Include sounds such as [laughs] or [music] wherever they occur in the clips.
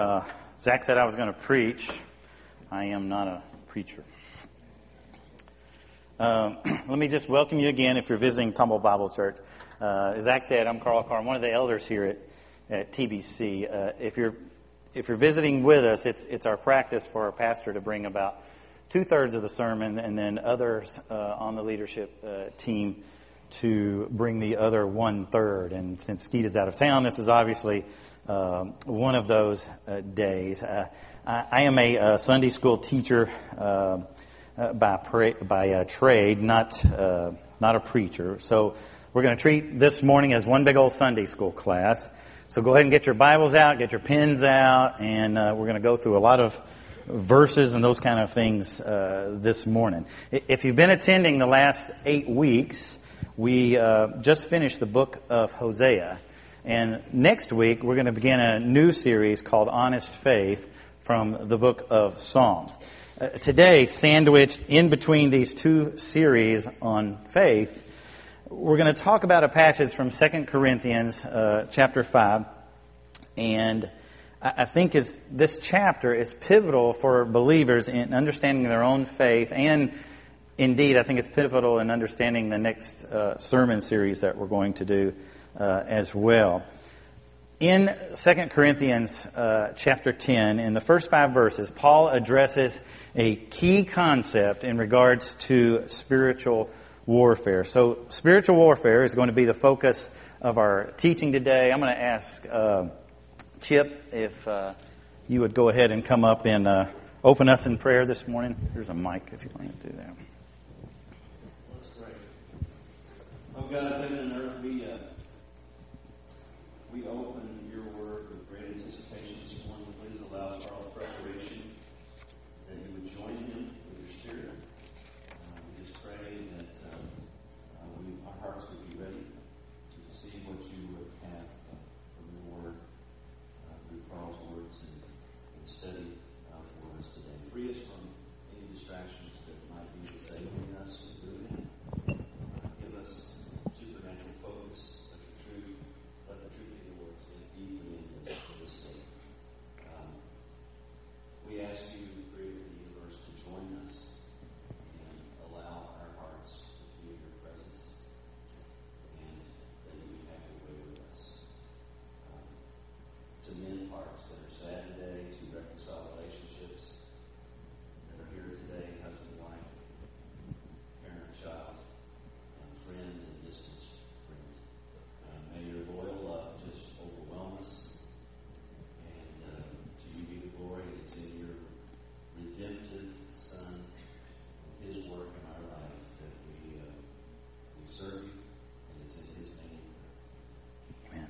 Uh, Zach said I was going to preach. I am not a preacher. Um, [clears throat] let me just welcome you again if you're visiting Temple Bible Church. Uh, as Zach said, I'm Carl Carr. I'm one of the elders here at, at TBC. Uh, if you're if you're visiting with us, it's it's our practice for our pastor to bring about two thirds of the sermon, and then others uh, on the leadership uh, team to bring the other one third. And since Skeet is out of town, this is obviously um, one of those uh, days. Uh, I, I, am a, a, Sunday school teacher uh, uh by pra- by uh, trade, not not a preacher. So we're going to treat this morning as one big old Sunday school class. So go ahead and get your Bibles out, get your pens out, and we're going to go through a lot of verses and those kind of things uh, this morning. If you've been attending the last eight weeks, we uh, just finished the book of Hosea. And next week, we're going to begin a new series called Honest Faith from the book of Psalms. Uh, today, sandwiched in between these two series on faith, we're going to talk about a passage from 2 Corinthians uh, chapter 5. And I think is, this chapter is pivotal for believers in understanding their own faith and indeed, I think it's pivotal in understanding the next uh, sermon series that we're going to do uh, as well. In 2 Corinthians uh, chapter 10, in the first five verses, Paul addresses a key concept in regards to spiritual warfare. So, spiritual warfare is going to be the focus of our teaching today. I'm going to ask uh, Chip if uh, you would go ahead and come up and uh, open us in prayer this morning. There's a mic if you want to do that. Let's pray. Oh God, heaven and earth, we we open your word with great anticipation this morning. Please allow Carl's preparation that you would join him with your spirit. Uh, we just pray that uh, uh, we, our hearts would be ready to receive what you would have uh, from your word uh, through Carl's words and, and study uh, for us today. Free us from any distractions that might be disabling us from doing that. give us supernatural focus, let the truth, let the truth of your word sink deeply into this, for this sake. Um, we ask you, creator of the universe, to join us and allow our hearts to feel your presence and that you would have your way with us. Um, to mend hearts that are sad today, to reconcile relationships that are here today, husband, wife, parent, child, and friend and distant friend. Uh, may your loyal love just overwhelm us. And uh, to you be the glory. It's in your redemptive Son, His work in our life that we uh, we serve you, and it's in His name. Amen.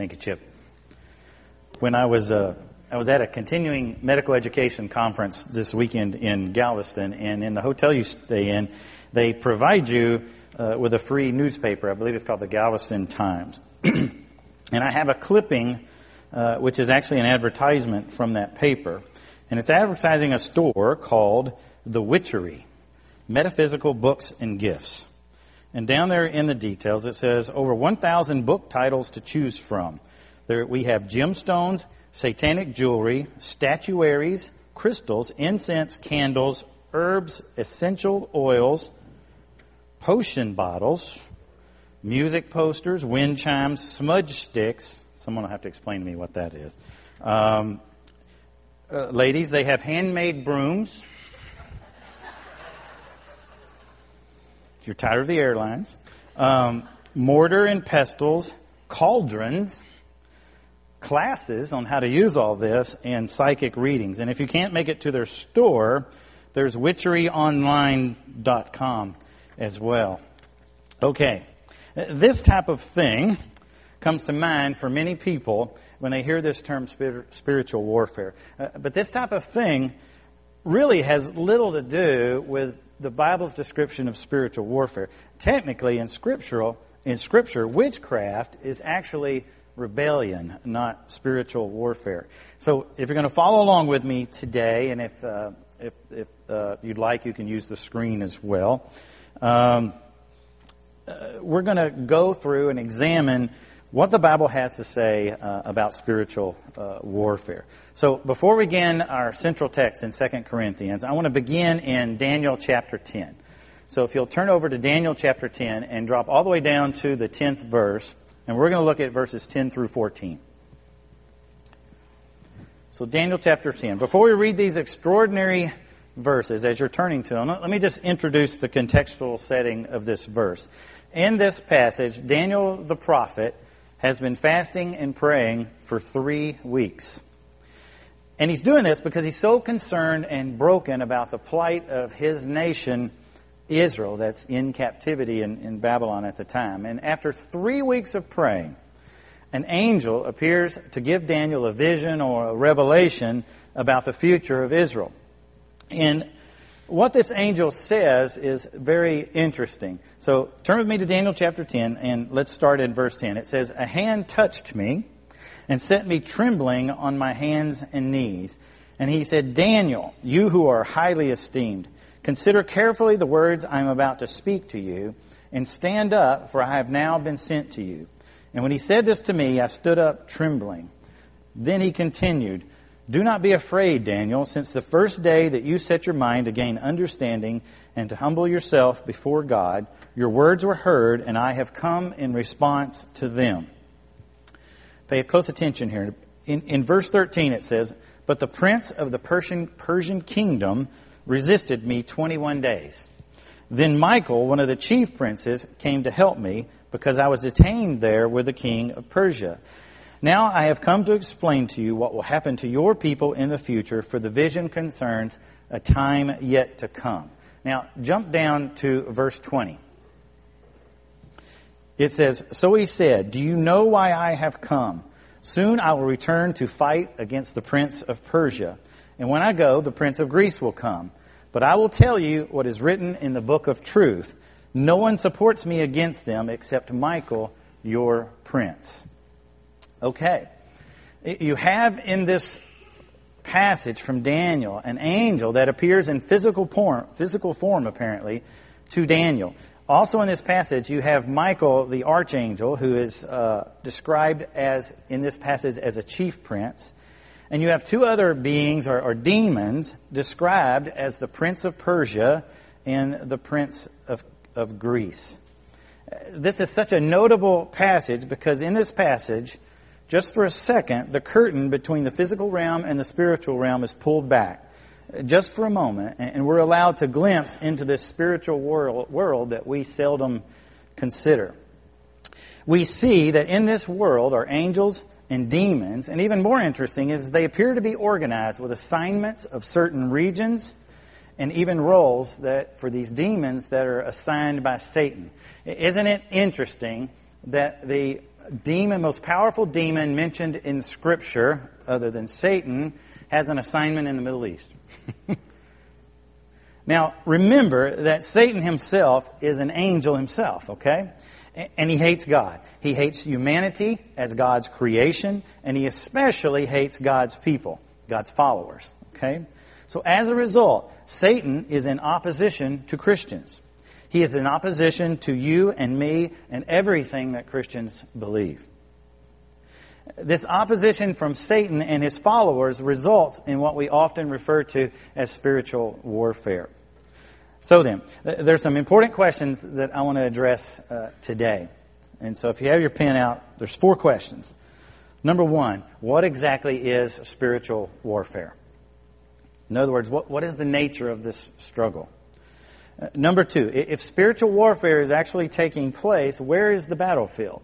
Thank you, Chip. When I was uh, I was at a continuing medical education conference this weekend in Galveston, and in the hotel you stay in, they provide you uh, with a free newspaper. I believe it's called the Galveston Times. [clears throat] and I have a clipping, uh, which is actually an advertisement from that paper. And it's advertising a store called The Witchery Metaphysical Books and Gifts. And down there in the details, it says over 1,000 book titles to choose from. There, we have gemstones, satanic jewelry, statuaries, crystals, incense, candles, herbs, essential oils, potion bottles, music posters, wind chimes, smudge sticks. Someone will have to explain to me what that is. Um, uh, ladies, they have handmade brooms. If you're tired of the airlines, um, mortar and pestles, cauldrons, classes on how to use all this, and psychic readings. And if you can't make it to their store, there's witcheryonline.com as well. Okay, this type of thing comes to mind for many people when they hear this term spiritual warfare. Uh, but this type of thing really has little to do with the Bible's description of spiritual warfare. Technically, in scriptural in Scripture, witchcraft is actually rebellion, not spiritual warfare. So, if you're going to follow along with me today, and if uh, if, if uh, you'd like, you can use the screen as well. Um, uh, we're going to go through and examine what the Bible has to say uh, about spiritual uh, warfare. So before we begin our central text in 2 Corinthians, I want to begin in Daniel chapter 10. So if you'll turn over to Daniel chapter 10 and drop all the way down to the 10th verse, and we're going to look at verses 10 through 14. So Daniel chapter 10. Before we read these extraordinary verses, as you're turning to them, let me just introduce the contextual setting of this verse. In this passage, Daniel the prophet has been fasting and praying for three weeks. And he's doing this because he's so concerned and broken about the plight of his nation, Israel, that's in captivity in, in Babylon at the time. And after three weeks of praying, an angel appears to give Daniel a vision or a revelation about the future of Israel. And what this angel says is very interesting. So turn with me to Daniel chapter 10, and let's start in verse 10. It says, A hand touched me and set me trembling on my hands and knees. And he said, Daniel, you who are highly esteemed, consider carefully the words I am about to speak to you, and stand up, for I have now been sent to you. And when he said this to me, I stood up trembling. Then he continued, do not be afraid, Daniel, since the first day that you set your mind to gain understanding and to humble yourself before God, your words were heard, and I have come in response to them. Pay close attention here. In, in verse 13 it says, But the prince of the Persian, Persian kingdom resisted me 21 days. Then Michael, one of the chief princes, came to help me because I was detained there with the king of Persia. Now I have come to explain to you what will happen to your people in the future, for the vision concerns a time yet to come. Now, jump down to verse 20. It says, So he said, Do you know why I have come? Soon I will return to fight against the prince of Persia. And when I go, the prince of Greece will come. But I will tell you what is written in the book of truth. No one supports me against them except Michael, your prince. Okay. You have in this passage from Daniel an angel that appears in physical form, physical form apparently, to Daniel. Also in this passage, you have Michael, the archangel, who is uh, described as in this passage as a chief prince. And you have two other beings or, or demons described as the prince of Persia and the prince of, of Greece. This is such a notable passage because in this passage, just for a second, the curtain between the physical realm and the spiritual realm is pulled back. Just for a moment, and we're allowed to glimpse into this spiritual world, world that we seldom consider. We see that in this world are angels and demons, and even more interesting is they appear to be organized with assignments of certain regions and even roles that for these demons that are assigned by Satan. Isn't it interesting that the demon, most powerful demon mentioned in Scripture, other than Satan, has an assignment in the Middle East. [laughs] now, remember that Satan himself is an angel himself, okay? And he hates God. He hates humanity as God's creation, and he especially hates God's people, God's followers, okay? So as a result, Satan is in opposition to Christians. He is in opposition to you and me and everything that Christians believe. This opposition from Satan and his followers results in what we often refer to as spiritual warfare. So then, there's some important questions that I want to address uh, today. And so if you have your pen out, there's four questions. Number one, what exactly is spiritual warfare? In other words, what, what is the nature of this struggle? Uh, number two, if spiritual warfare is actually taking place, where is the battlefield?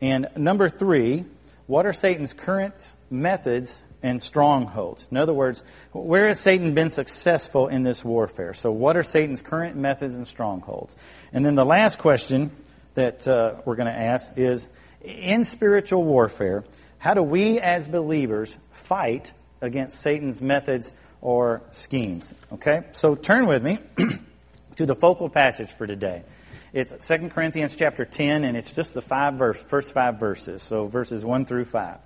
And number three, what are Satan's current methods and strongholds? In other words, where has Satan been successful in this warfare? So, what are Satan's current methods and strongholds? And then the last question that uh, we're going to ask is in spiritual warfare, how do we as believers fight against Satan's methods or schemes. Okay? So turn with me [clears throat] to the focal passage for today. It's 2 Corinthians chapter 10, and it's just the five verse, first five verses, so verses 1 through 5.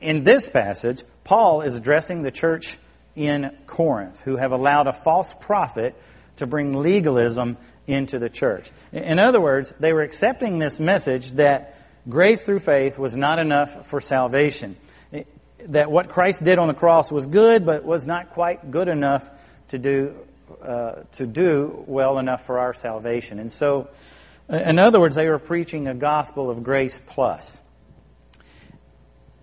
In this passage, Paul is addressing the church in Corinth who have allowed a false prophet to bring legalism into the church. In other words, they were accepting this message that grace through faith was not enough for salvation. That what Christ did on the cross was good, but was not quite good enough to do, uh, to do well enough for our salvation. And so, in other words, they were preaching a gospel of grace plus.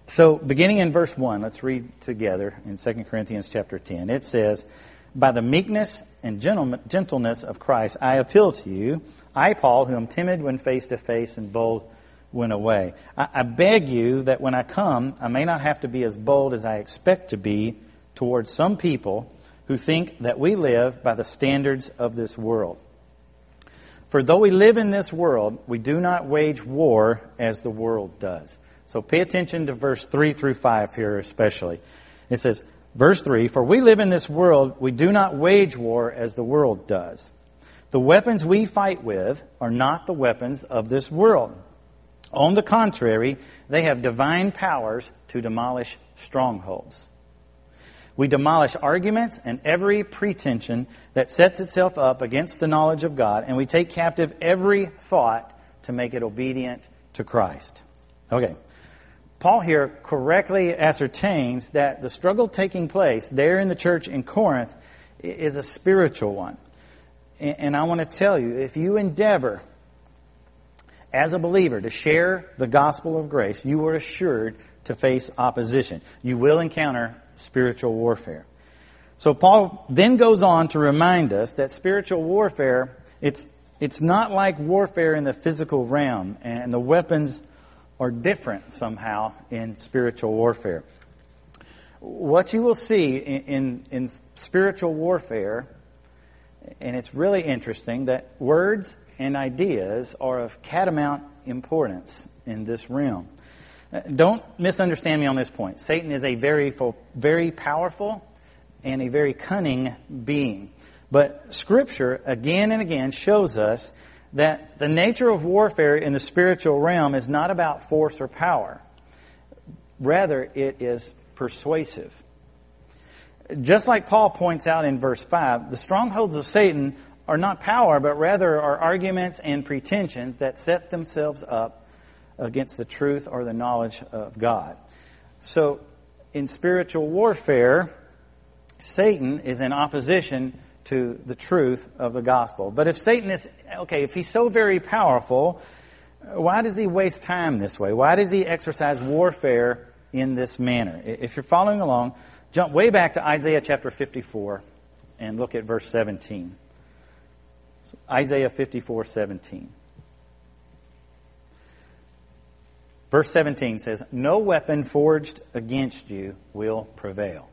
So, beginning in verse 1, let's read together in 2 Corinthians chapter 10. It says, By the meekness and gentleness of Christ, I appeal to you, I, Paul, who am timid when face to face and bold when away. I, I beg you that when I come, I may not have to be as bold as I expect to be towards some people who think that we live by the standards of this world. For though we live in this world, we do not wage war as the world does. So pay attention to verse 3 through 5 here, especially. It says, verse 3 For we live in this world, we do not wage war as the world does. The weapons we fight with are not the weapons of this world. On the contrary, they have divine powers to demolish strongholds. We demolish arguments and every pretension that sets itself up against the knowledge of God, and we take captive every thought to make it obedient to Christ. Okay. Paul here correctly ascertains that the struggle taking place there in the church in Corinth is a spiritual one. And I want to tell you, if you endeavor as a believer to share the gospel of grace, you are assured to face opposition. You will encounter spiritual warfare. So Paul then goes on to remind us that spiritual warfare, it's, it's not like warfare in the physical realm, and the weapons are different somehow in spiritual warfare. What you will see in, in, in spiritual warfare, and it's really interesting, that words and ideas are of catamount importance in this realm. Don't misunderstand me on this point. Satan is a very, very powerful and a very cunning being. But Scripture, again and again, shows us that the nature of warfare in the spiritual realm is not about force or power. Rather, it is persuasive. Just like Paul points out in verse 5, the strongholds of Satan are not power, but rather are arguments and pretensions that set themselves up against the truth or the knowledge of God. So, in spiritual warfare, Satan is in opposition to the truth of the gospel. But if Satan is, okay, if he's so very powerful, why does he waste time this way? Why does he exercise warfare in this manner? If you're following along, jump way back to Isaiah chapter 54 and look at verse 17. Isaiah 54 17. Verse 17 says, No weapon forged against you will prevail.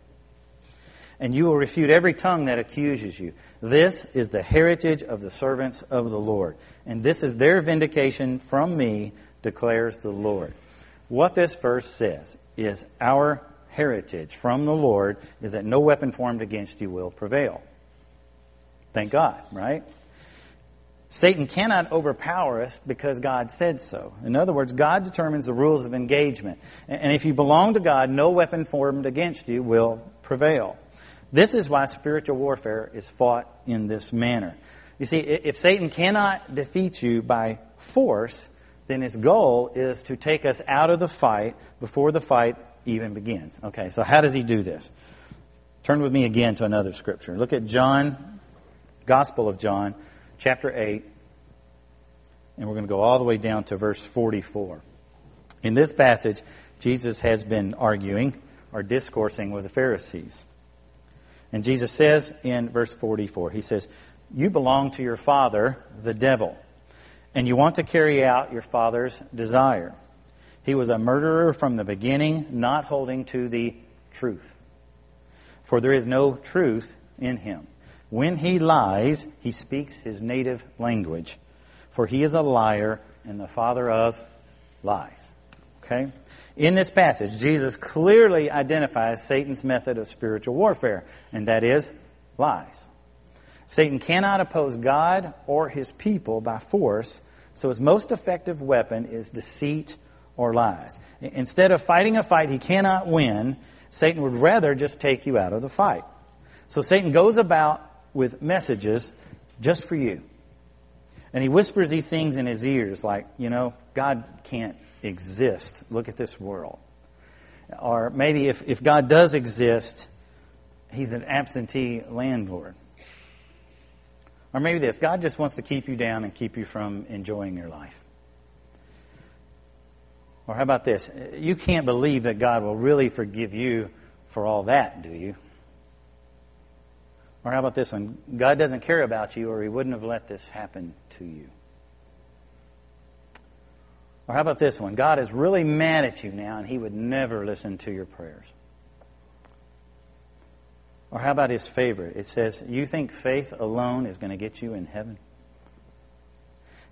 And you will refute every tongue that accuses you. This is the heritage of the servants of the Lord. And this is their vindication from me, declares the Lord. What this verse says is our heritage from the Lord is that no weapon formed against you will prevail. Thank God, right? Satan cannot overpower us because God said so. In other words, God determines the rules of engagement. And if you belong to God, no weapon formed against you will prevail. This is why spiritual warfare is fought in this manner. You see, if Satan cannot defeat you by force, then his goal is to take us out of the fight before the fight even begins. Okay, so how does he do this? Turn with me again to another scripture. Look at John, Gospel of John, chapter 8, and we're going to go all the way down to verse 44. In this passage, Jesus has been arguing or discoursing with the Pharisees. And Jesus says in verse 44, He says, You belong to your father, the devil, and you want to carry out your father's desire. He was a murderer from the beginning, not holding to the truth. For there is no truth in him. When he lies, he speaks his native language, for he is a liar and the father of lies. Okay? In this passage, Jesus clearly identifies Satan's method of spiritual warfare, and that is lies. Satan cannot oppose God or his people by force, so his most effective weapon is deceit or lies. Instead of fighting a fight he cannot win, Satan would rather just take you out of the fight. So Satan goes about with messages just for you. And he whispers these things in his ears, like, you know, God can't exist, look at this world. Or maybe if, if God does exist, he's an absentee landlord. Or maybe this God just wants to keep you down and keep you from enjoying your life. Or how about this? You can't believe that God will really forgive you for all that, do you? Or how about this one? God doesn't care about you, or He wouldn't have let this happen to you. Or how about this one? God is really mad at you now, and He would never listen to your prayers. Or how about his favorite? It says, You think faith alone is going to get you in heaven?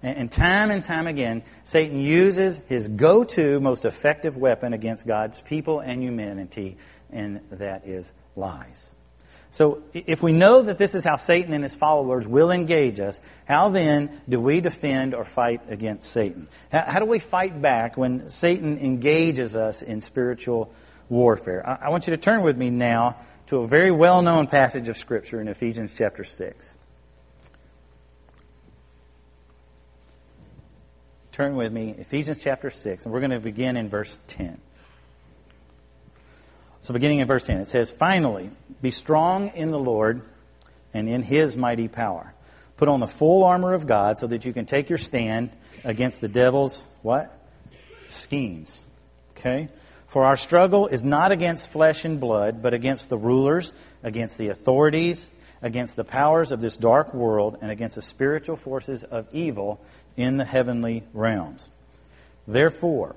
And time and time again, Satan uses his go to, most effective weapon against God's people and humanity, and that is lies. So, if we know that this is how Satan and his followers will engage us, how then do we defend or fight against Satan? How, do we fight back when Satan engages us in spiritual warfare? I, want you to turn with me now to a very well known passage of Scripture in Ephesians chapter 6. Turn with me, Ephesians chapter 6, and we're going to begin in verse 10. So, beginning in verse 10, it says, Finally, be strong in the Lord and in his mighty power. Put on the full armor of God so that you can take your stand against the devil's what? Schemes. Okay? For our struggle is not against flesh and blood, but against the rulers, against the authorities, against the powers of this dark world, and against the spiritual forces of evil in the heavenly realms. Therefore,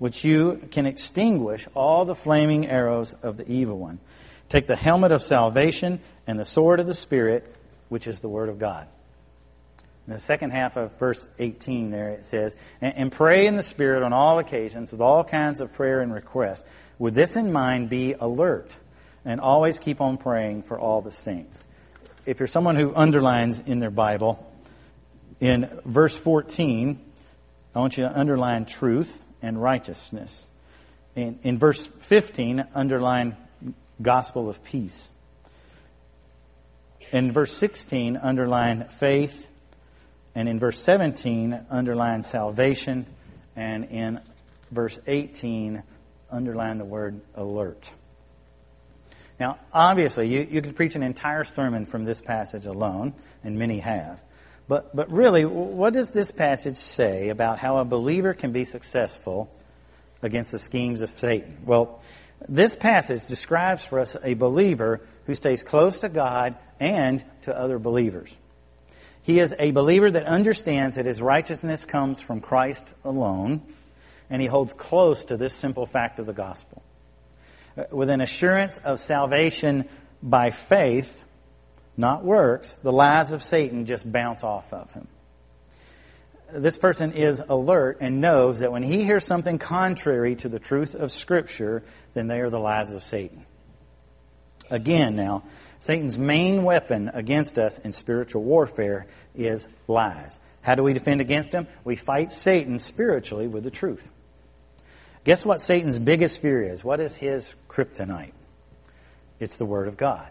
which you can extinguish all the flaming arrows of the evil one. Take the helmet of salvation and the sword of the Spirit, which is the Word of God. In the second half of verse 18, there it says, And pray in the Spirit on all occasions with all kinds of prayer and requests. With this in mind, be alert and always keep on praying for all the saints. If you're someone who underlines in their Bible, in verse 14, I want you to underline truth and righteousness. In, in verse 15, underline gospel of peace. In verse 16, underline faith. And in verse 17, underline salvation. And in verse 18, underline the word alert. Now, obviously, you, you could preach an entire sermon from this passage alone, and many have. But, but really, what does this passage say about how a believer can be successful against the schemes of Satan? Well, this passage describes for us a believer who stays close to God and to other believers. He is a believer that understands that his righteousness comes from Christ alone, and he holds close to this simple fact of the gospel. Uh, with an assurance of salvation by faith, not works, the lies of Satan just bounce off of him. This person is alert and knows that when he hears something contrary to the truth of Scripture, then they are the lies of Satan. Again, now, Satan's main weapon against us in spiritual warfare is lies. How do we defend against him? We fight Satan spiritually with the truth. Guess what Satan's biggest fear is? What is his kryptonite? It's the Word of God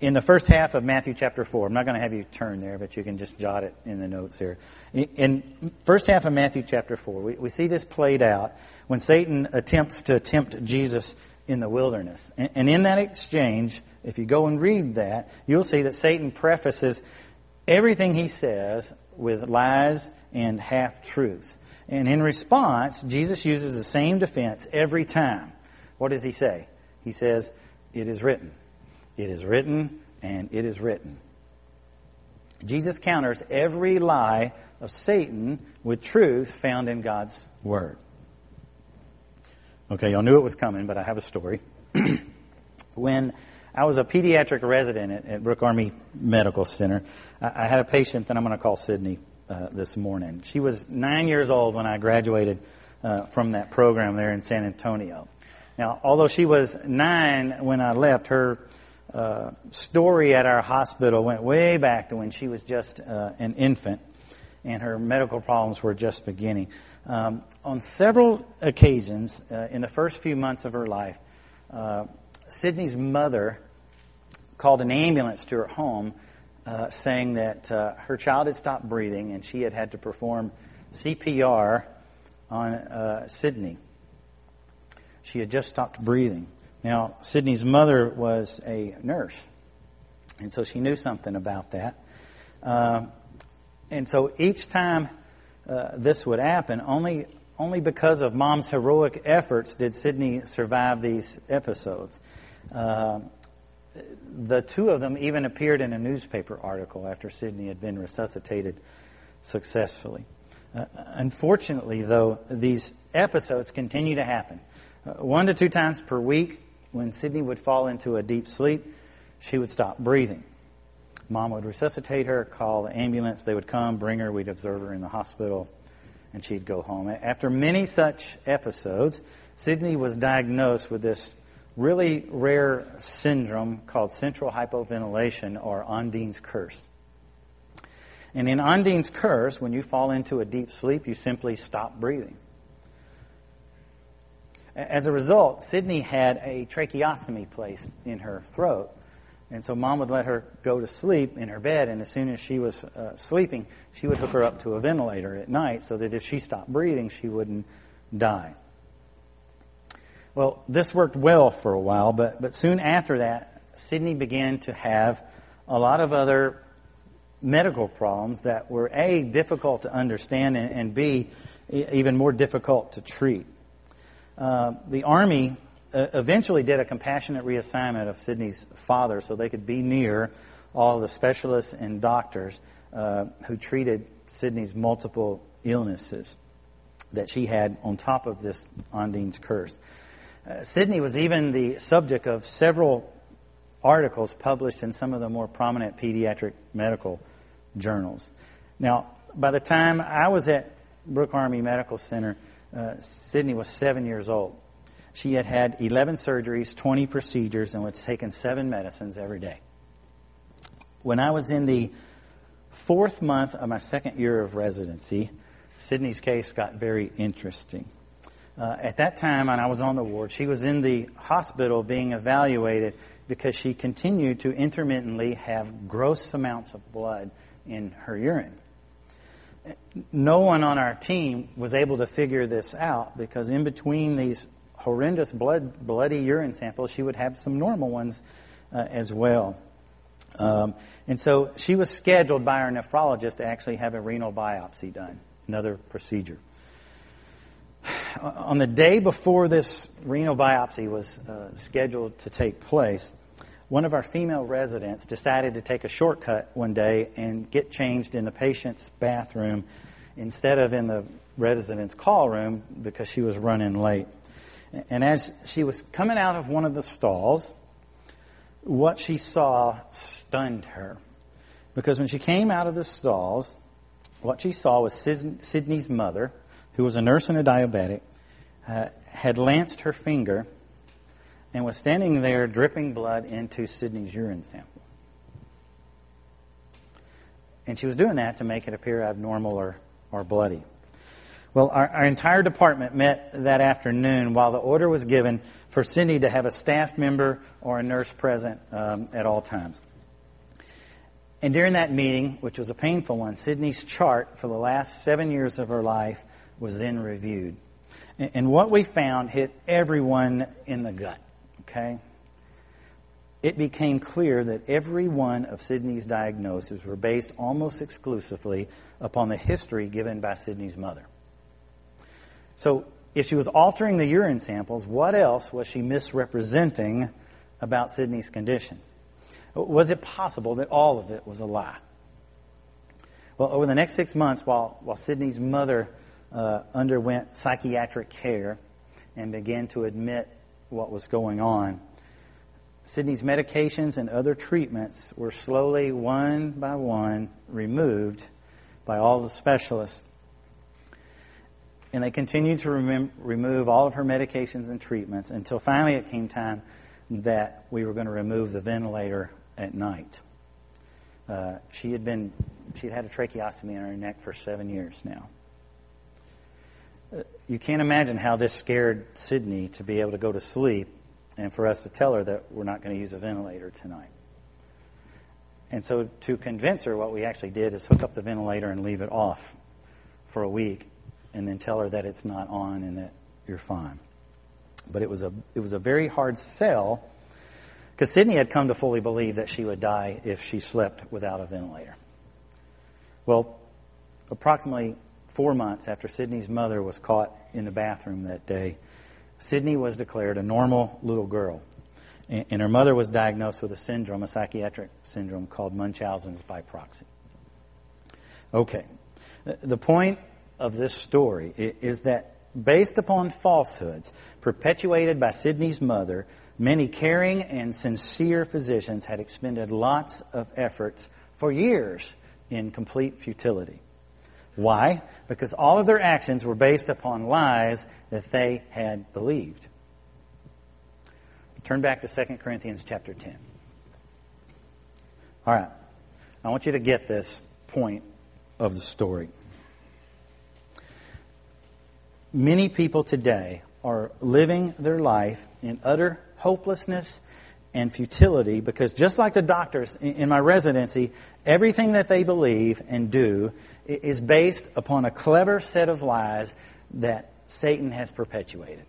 in the first half of Matthew chapter 4, I'm not going to have you turn there, but you can just jot it in the notes here. In first half of Matthew chapter 4, we, we see this played out when Satan attempts to tempt Jesus in the wilderness. And, and in that exchange, if you go and read that, you'll see that Satan prefaces everything he says with lies and half truths. And in response, Jesus uses the same defense every time. What does he say? He says, It is written. It is written, and it is written. Jesus counters every lie of Satan with truth found in God's Word. Okay, y'all knew it was coming, but I have a story. [clears throat] when I was a pediatric resident at, at Brooke Army Medical Center, I, I, had a patient that I'm going to call Sydney uh, this morning. She was nine years old when I graduated uh, from that program there in San Antonio. Now, although she was nine when I left, her uh, story at our hospital went way back to when she was just uh, an infant and her medical problems were just beginning. Um, on several occasions uh, in the first few months of her life, uh, Sydney's mother called an ambulance to her home uh, saying that her child had stopped breathing and she had had to perform CPR on Sydney. She had just stopped breathing. Now, Sydney's mother was a nurse, and so she knew something about that. Uh, and so each time uh, this would happen, only only because of mom's heroic efforts did Sydney survive these episodes. Uh, the two of them even appeared in a newspaper article after Sydney had been resuscitated successfully. Uh, unfortunately, though, these episodes continue to happen. Uh, one to two times per week, when Sydney would fall into a deep sleep, she would stop breathing. Mom would resuscitate her, call the ambulance. They would come, bring her. We'd observe her in the hospital, and she'd go home. After many such episodes, Sydney was diagnosed with this really rare syndrome called central hypoventilation or Undine's curse. And in Undine's curse, when you fall into a deep sleep, you simply stop breathing. As a result, Sydney had a tracheostomy placed in her throat and so mom would let her go to sleep in her bed, and as soon as she was uh, sleeping, she would hook her up to a ventilator at night so that if she stopped breathing, she wouldn't die. Well, this worked well for a while, but, but soon after that, Sydney began to have a lot of other medical problems that were A, difficult to understand, and, and B, even more difficult to treat. Uh, the Army uh, eventually did a compassionate reassignment of Sydney's father so they could be near all the specialists and doctors uh, who treated Sydney's multiple illnesses that she had on top of this Undine's curse. Uh, Sydney was even the subject of several articles published in some of the more prominent pediatric medical journals. Now, by the time I was at Brooke Army Medical Center, uh, Sydney was seven years old. She had had 11 surgeries, 20 procedures, and was taking seven medicines every day. When I was in the fourth month of my second year of residency, Sydney's case got very interesting. Uh, at that time, and I was on the ward, she was in the hospital being evaluated because she continued to intermittently have gross amounts of blood in her urine. No one on our team was able to figure this out because in between these horrendous blood, bloody urine samples, she would have some normal ones uh, as well. Um, and so she was scheduled by our nephrologist to actually have a renal biopsy done, another procedure. [sighs] On the day before this renal biopsy was uh, scheduled to take place, one of our female residents decided to take a shortcut one day and get changed in the patient's bathroom instead of in the resident's call room because she was running late. And as she was coming out of one of the stalls, what she saw stunned her. Because when she came out of the stalls, what she saw was Sydney's mother, who was a nurse and a diabetic, uh, had lanced her finger and was standing there dripping blood into Sydney's urine sample. And she was doing that to make it appear abnormal or, or bloody. Well, our, our, entire department met that afternoon while the order was given for Sydney to have a staff member or a nurse present um, at all times. And during that meeting, which was a painful one, Sydney's chart for the last seven years of her life was then reviewed. And, and what we found hit everyone in the gut, okay? It became clear that every one of Sydney's diagnoses were based almost exclusively upon the history given by Sydney's mother. So, if she was altering the urine samples, what else was she misrepresenting about Sydney's condition? Was it possible that all of it was a lie? Well, over the next six months, while, while Sydney's mother uh, underwent psychiatric care and began to admit what was going on, Sydney's medications and other treatments were slowly, one by one, removed by all the specialists And they continued to rem- remove all of her medications and treatments until finally it came time that we were going to remove the ventilator at night. Uh, she had been, she had had a tracheostomy in her neck for seven years now. You can't imagine how this scared Sydney to be able to go to sleep and for us to tell her that we're not going to use a ventilator tonight. And so, to convince her, what we actually did is hook up the ventilator and leave it off for a week, and then tell her that it's not on and that you're fine. But it was a it was a very hard sell because Sydney had come to fully believe that she would die if she slept without a ventilator. Well, approximately four months after Sydney's mother was caught in the bathroom that day, Sydney was declared a normal little girl. And her mother was diagnosed with a syndrome, a psychiatric syndrome called Munchausen's by proxy. Okay. The point of this story is that based upon falsehoods perpetuated by Sydney's mother, many caring and sincere physicians had expended lots of efforts for years in complete futility. Why? Because all of their actions were based upon lies that they had believed. Turn back to 2 Corinthians chapter 10. All right. I want you to get this point of the story. Many people today are living their life in utter hopelessness and futility because just like the doctors in my residency, everything that they believe and do is based upon a clever set of lies that Satan has perpetuated.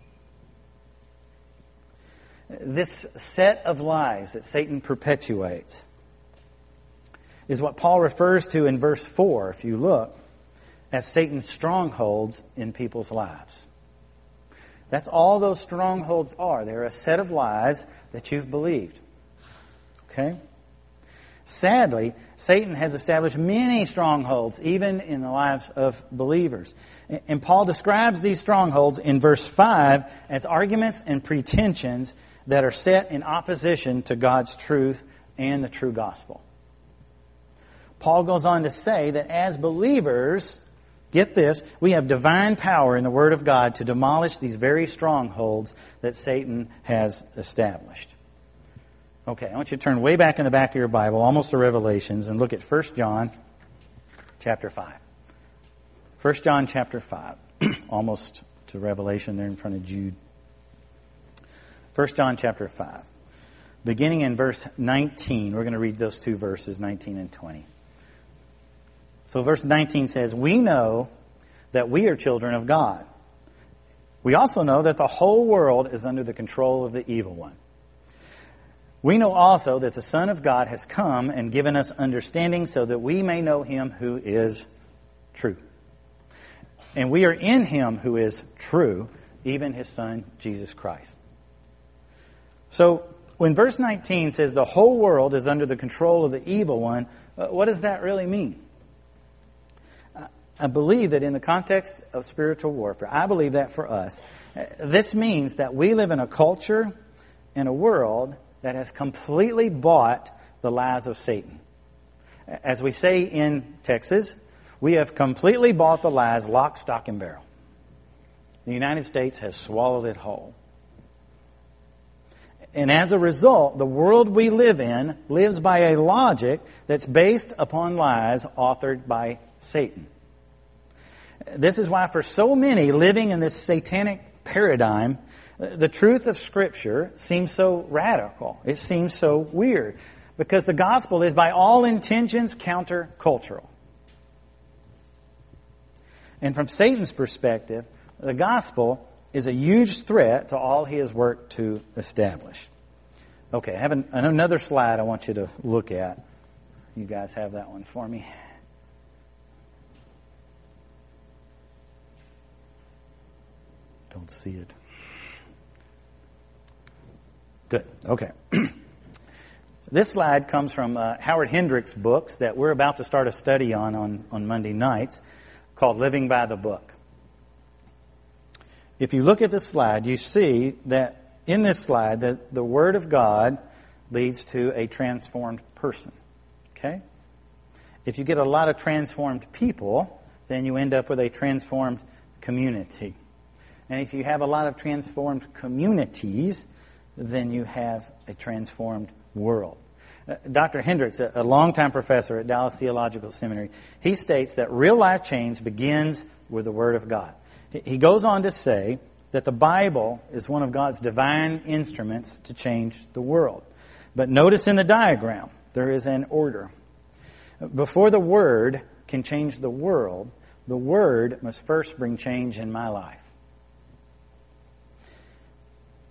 This set of lies that Satan perpetuates is what Paul refers to in verse 4, if you look, as Satan's strongholds in people's lives. That's all those strongholds are. They're a set of lies that you've believed. Okay? Sadly, Satan has established many strongholds, even in the lives of believers. And Paul describes these strongholds in verse 5 as arguments and pretensions that are set in opposition to God's truth and the true gospel. Paul goes on to say that as believers, Get this, we have divine power in the Word of God to demolish these very strongholds that Satan has established. Okay, I want you to turn way back in the back of your Bible, almost to Revelations, and look at 1 John chapter 5. 1 John chapter 5, [clears throat] almost to Revelation there in front of Jude. 1 John chapter 5. Beginning in verse 19, we're going to read those two verses, 19 and 20. So verse 19 says, We know that we are children of God. We also know that the whole world is under the control of the evil one. We know also that the Son of God has come and given us understanding so that we may know him who is true. And we are in him who is true, even his Son, Jesus Christ. So, when verse 19 says the whole world is under the control of the evil one, uh, what does that really mean? I believe that in the context of spiritual warfare, I believe that for us, this means that we live in a culture, in a world that has completely bought the lies of Satan. As we say in Texas, we have completely bought the lies lock, stock, and barrel. The United States has swallowed it whole. And as a result, the world we live in lives by a logic that's based upon lies authored by Satan. This is why, for so many living in this satanic paradigm, the truth of Scripture seems so radical. It seems so weird. Because the gospel is, by all intentions, countercultural. And from Satan's perspective, the gospel is a huge threat to all he has worked to establish. Okay, I have an, another slide I want you to look at. You guys have that one for me. Don't see it. Good. Okay. [clears throat] this slide comes from uh, Howard Hendricks' books that we're about to start a study on, on on Monday nights called Living by the Book. If you look at this slide, you see that in this slide that the Word of God leads to a transformed person. Okay? If you get a lot of transformed people, then you end up with a transformed community. And if you have a lot of transformed communities, then you have a transformed world. Uh, Dr. Hendricks, a, a longtime professor at Dallas Theological Seminary, he states that real life change begins with the Word of God. He goes on to say that the Bible is one of God's divine instruments to change the world. But notice in the diagram, there is an order. Before the Word can change the world, the Word must first bring change in my life.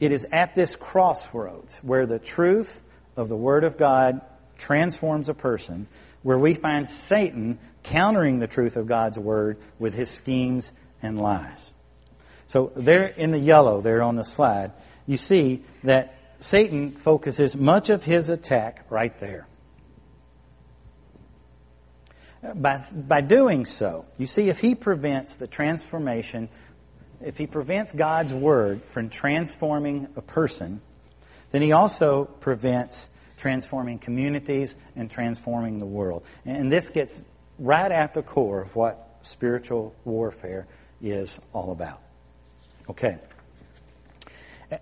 It is at this crossroads where the truth of the Word of God transforms a person, where we find Satan countering the truth of God's Word with his schemes and lies. So, there in the yellow, there on the slide, you see that Satan focuses much of his attack right there. By, by doing so, you see, if he prevents the transformation, if he prevents God's word from transforming a person, then he also prevents transforming communities and transforming the world. And this gets right at the core of what spiritual warfare is all about. Okay.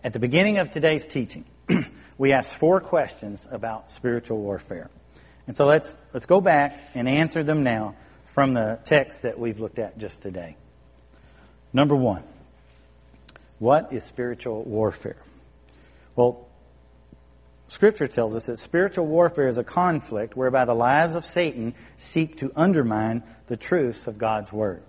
At the beginning of today's teaching, [clears throat] we asked four questions about spiritual warfare. And so let's, let's go back and answer them now from the text that we've looked at just today. Number one, what is spiritual warfare? Well, Scripture tells us that spiritual warfare is a conflict whereby the lies of Satan seek to undermine the truths of God's Word.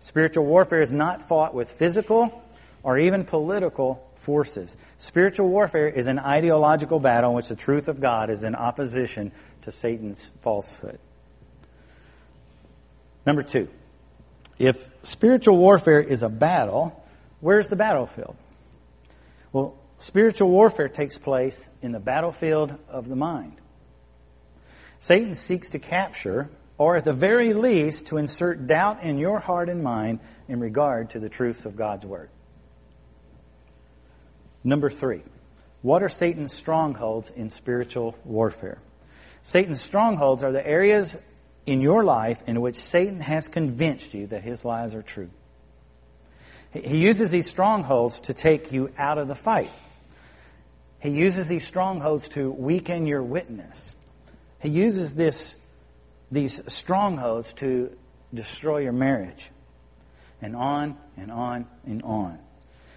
Spiritual warfare is not fought with physical or even political forces. Spiritual warfare is an ideological battle in which the truth of God is in opposition to Satan's falsehood. Number two, if spiritual warfare is a battle, where's the battlefield? Well, spiritual warfare takes place in the battlefield of the mind. Satan seeks to capture, or at the very least, to insert doubt in your heart and mind in regard to the truth of God's Word. Number three, what are Satan's strongholds in spiritual warfare? Satan's strongholds are the areas in your life in which Satan has convinced you that his lies are true. He uses these strongholds to take you out of the fight. He uses these strongholds to weaken your witness. He uses this, these strongholds to destroy your marriage. And on and on and on.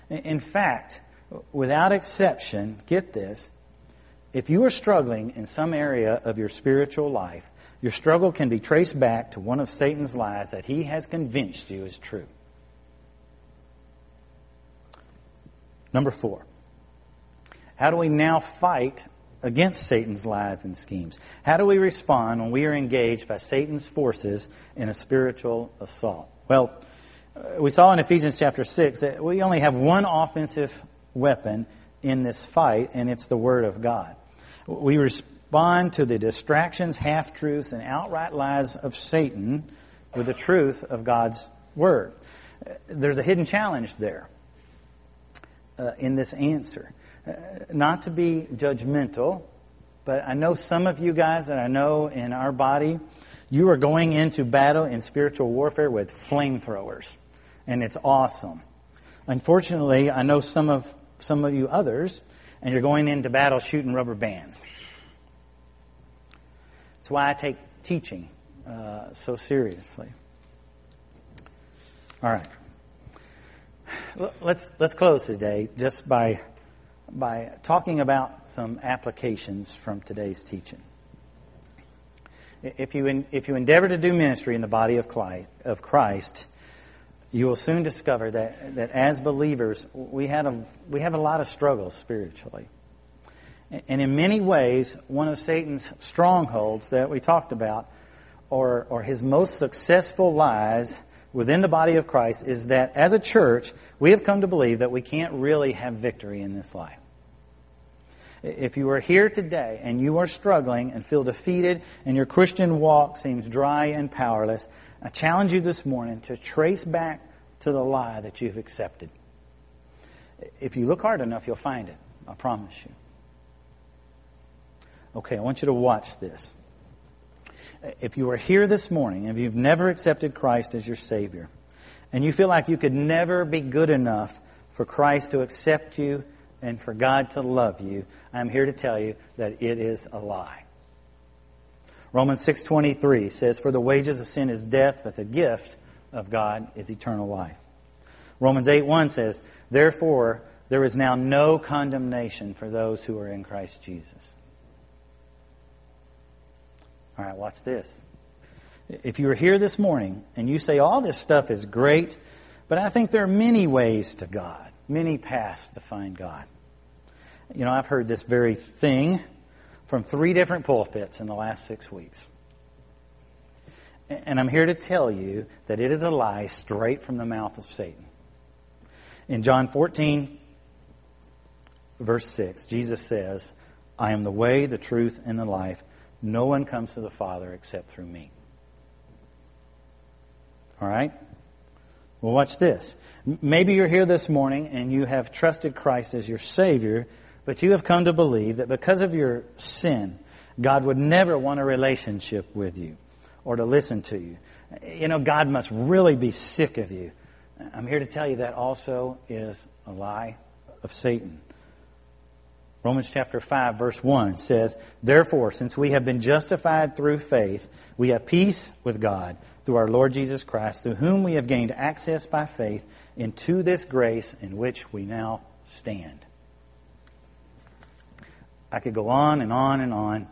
In fact, without exception, get this, if you are struggling in some area of your spiritual life, your struggle can be traced back to one of Satan's lies that he has convinced you is true. Number four, how do we now fight against Satan's lies and schemes? How do we respond when we are engaged by Satan's forces in a spiritual assault? Well, uh, we saw in Ephesians chapter 6 that we only have one offensive weapon in this fight, and it's the Word of God. We respond to the distractions, half truths, and outright lies of Satan with the truth of God's Word. There's a hidden challenge there uh, in this answer. Uh, not to be judgmental, but I know some of you guys that I know in our body, you are going into battle in spiritual warfare with flamethrowers, and it's awesome. Unfortunately, I know some of some of you others, and you're going into battle shooting rubber bands. That's why I take teaching uh, so seriously. All right. Let's let's close today just by by talking about some applications from today's teaching. If you if you endeavor to do ministry in the body of Christ, you will soon discover that, that as believers, we, had a, we have a lot of struggles spiritually. And in many ways, one of Satan's strongholds that we talked about, or, or his most successful lies within the body of Christ, is that as a church, we have come to believe that we can't really have victory in this life. If you are here today and you are struggling and feel defeated and your Christian walk seems dry and powerless, I challenge you this morning to trace back to the lie that you've accepted. If you look hard enough, you'll find it. I promise you. Okay, I want you to watch this. If you are here this morning, if you've never accepted Christ as your Savior, and you feel like you could never be good enough for Christ to accept you and for God to love you, I'm here to tell you that it is a lie. Romans 6:23 says for the wages of sin is death, but the gift of God is eternal life. Romans 8:1 says, "Therefore there is now no condemnation for those who are in Christ Jesus." All right, watch this. If you are here this morning and you say all this stuff is great, but I think there are many ways to God, many paths to find God. You know, I've heard this very thing from three different pulpits in the last six weeks. And I'm here to tell you that it is a lie straight from the mouth of Satan. In John 14, verse 6, Jesus says, I am the way, the truth, and the life. No one comes to the Father except through me. All right? Well, watch this. Maybe you're here this morning and you have trusted Christ as your Savior, but you have come to believe that because of your sin, God would never want a relationship with you or to listen to you. You know, God must really be sick of you. I'm here to tell you that also is a lie of Satan. Romans chapter 5 verse 1 says, Therefore, since we have been justified through faith, we have peace with God through our Lord Jesus Christ, through whom we have gained access by faith into this grace in which we now stand. I could go on and on and on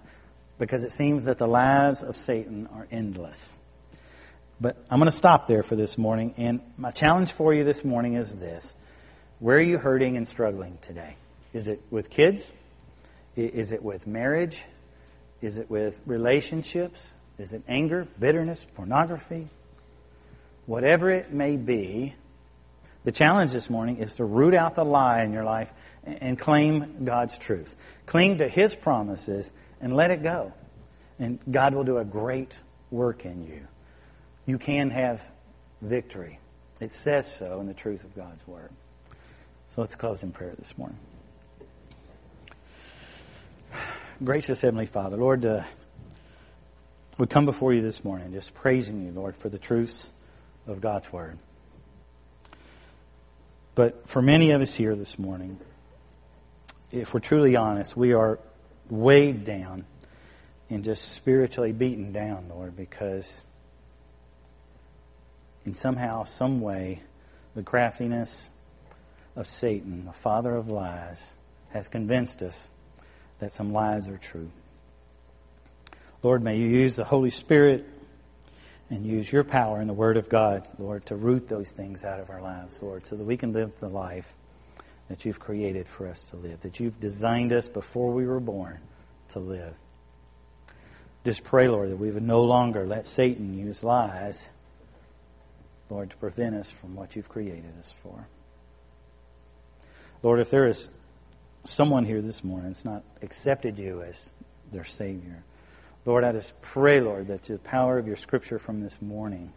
because it seems that the lies of Satan are endless. But I'm going to stop there for this morning. And my challenge for you this morning is this Where are you hurting and struggling today? Is it with kids? Is it with marriage? Is it with relationships? Is it anger, bitterness, pornography? Whatever it may be, the challenge this morning is to root out the lie in your life and claim God's truth. Cling to His promises and let it go. And God will do a great work in you. You can have victory. It says so in the truth of God's Word. So let's close in prayer this morning. Gracious Heavenly Father, Lord, uh, we come before you this morning just praising you, Lord, for the truths of God's Word. But for many of us here this morning, if we're truly honest, we are weighed down and just spiritually beaten down, Lord, because in somehow, some way, the craftiness of Satan, the father of lies, has convinced us that some lies are true. Lord, may you use the Holy Spirit and use your power in the Word of God, Lord, to root those things out of our lives, Lord, so that we can live the life that you've created for us to live, that you've designed us before we were born to live. Just pray, Lord, that we would no longer let Satan use lies, Lord, to prevent us from what you've created us for. Lord, if there is someone here this morning that's not accepted you as their Savior, Lord, I just pray, Lord, that the power of your scripture from this morning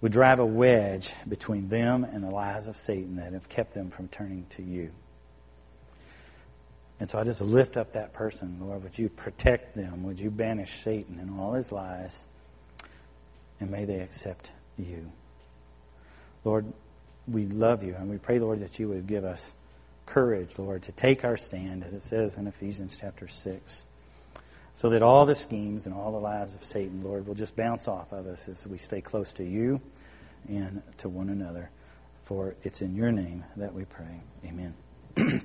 would drive a wedge between them and the lies of Satan that have kept them from turning to you. And so I just lift up that person, Lord. Would you protect them? Would you banish Satan and all his lies? And may they accept you. Lord, we love you and we pray, Lord, that you would give us courage, Lord, to take our stand, as it says in Ephesians chapter 6 so that all the schemes and all the lies of Satan, Lord, will just bounce off of us as we stay close to you and to one another. For it's in your name that we pray. Amen. [clears throat]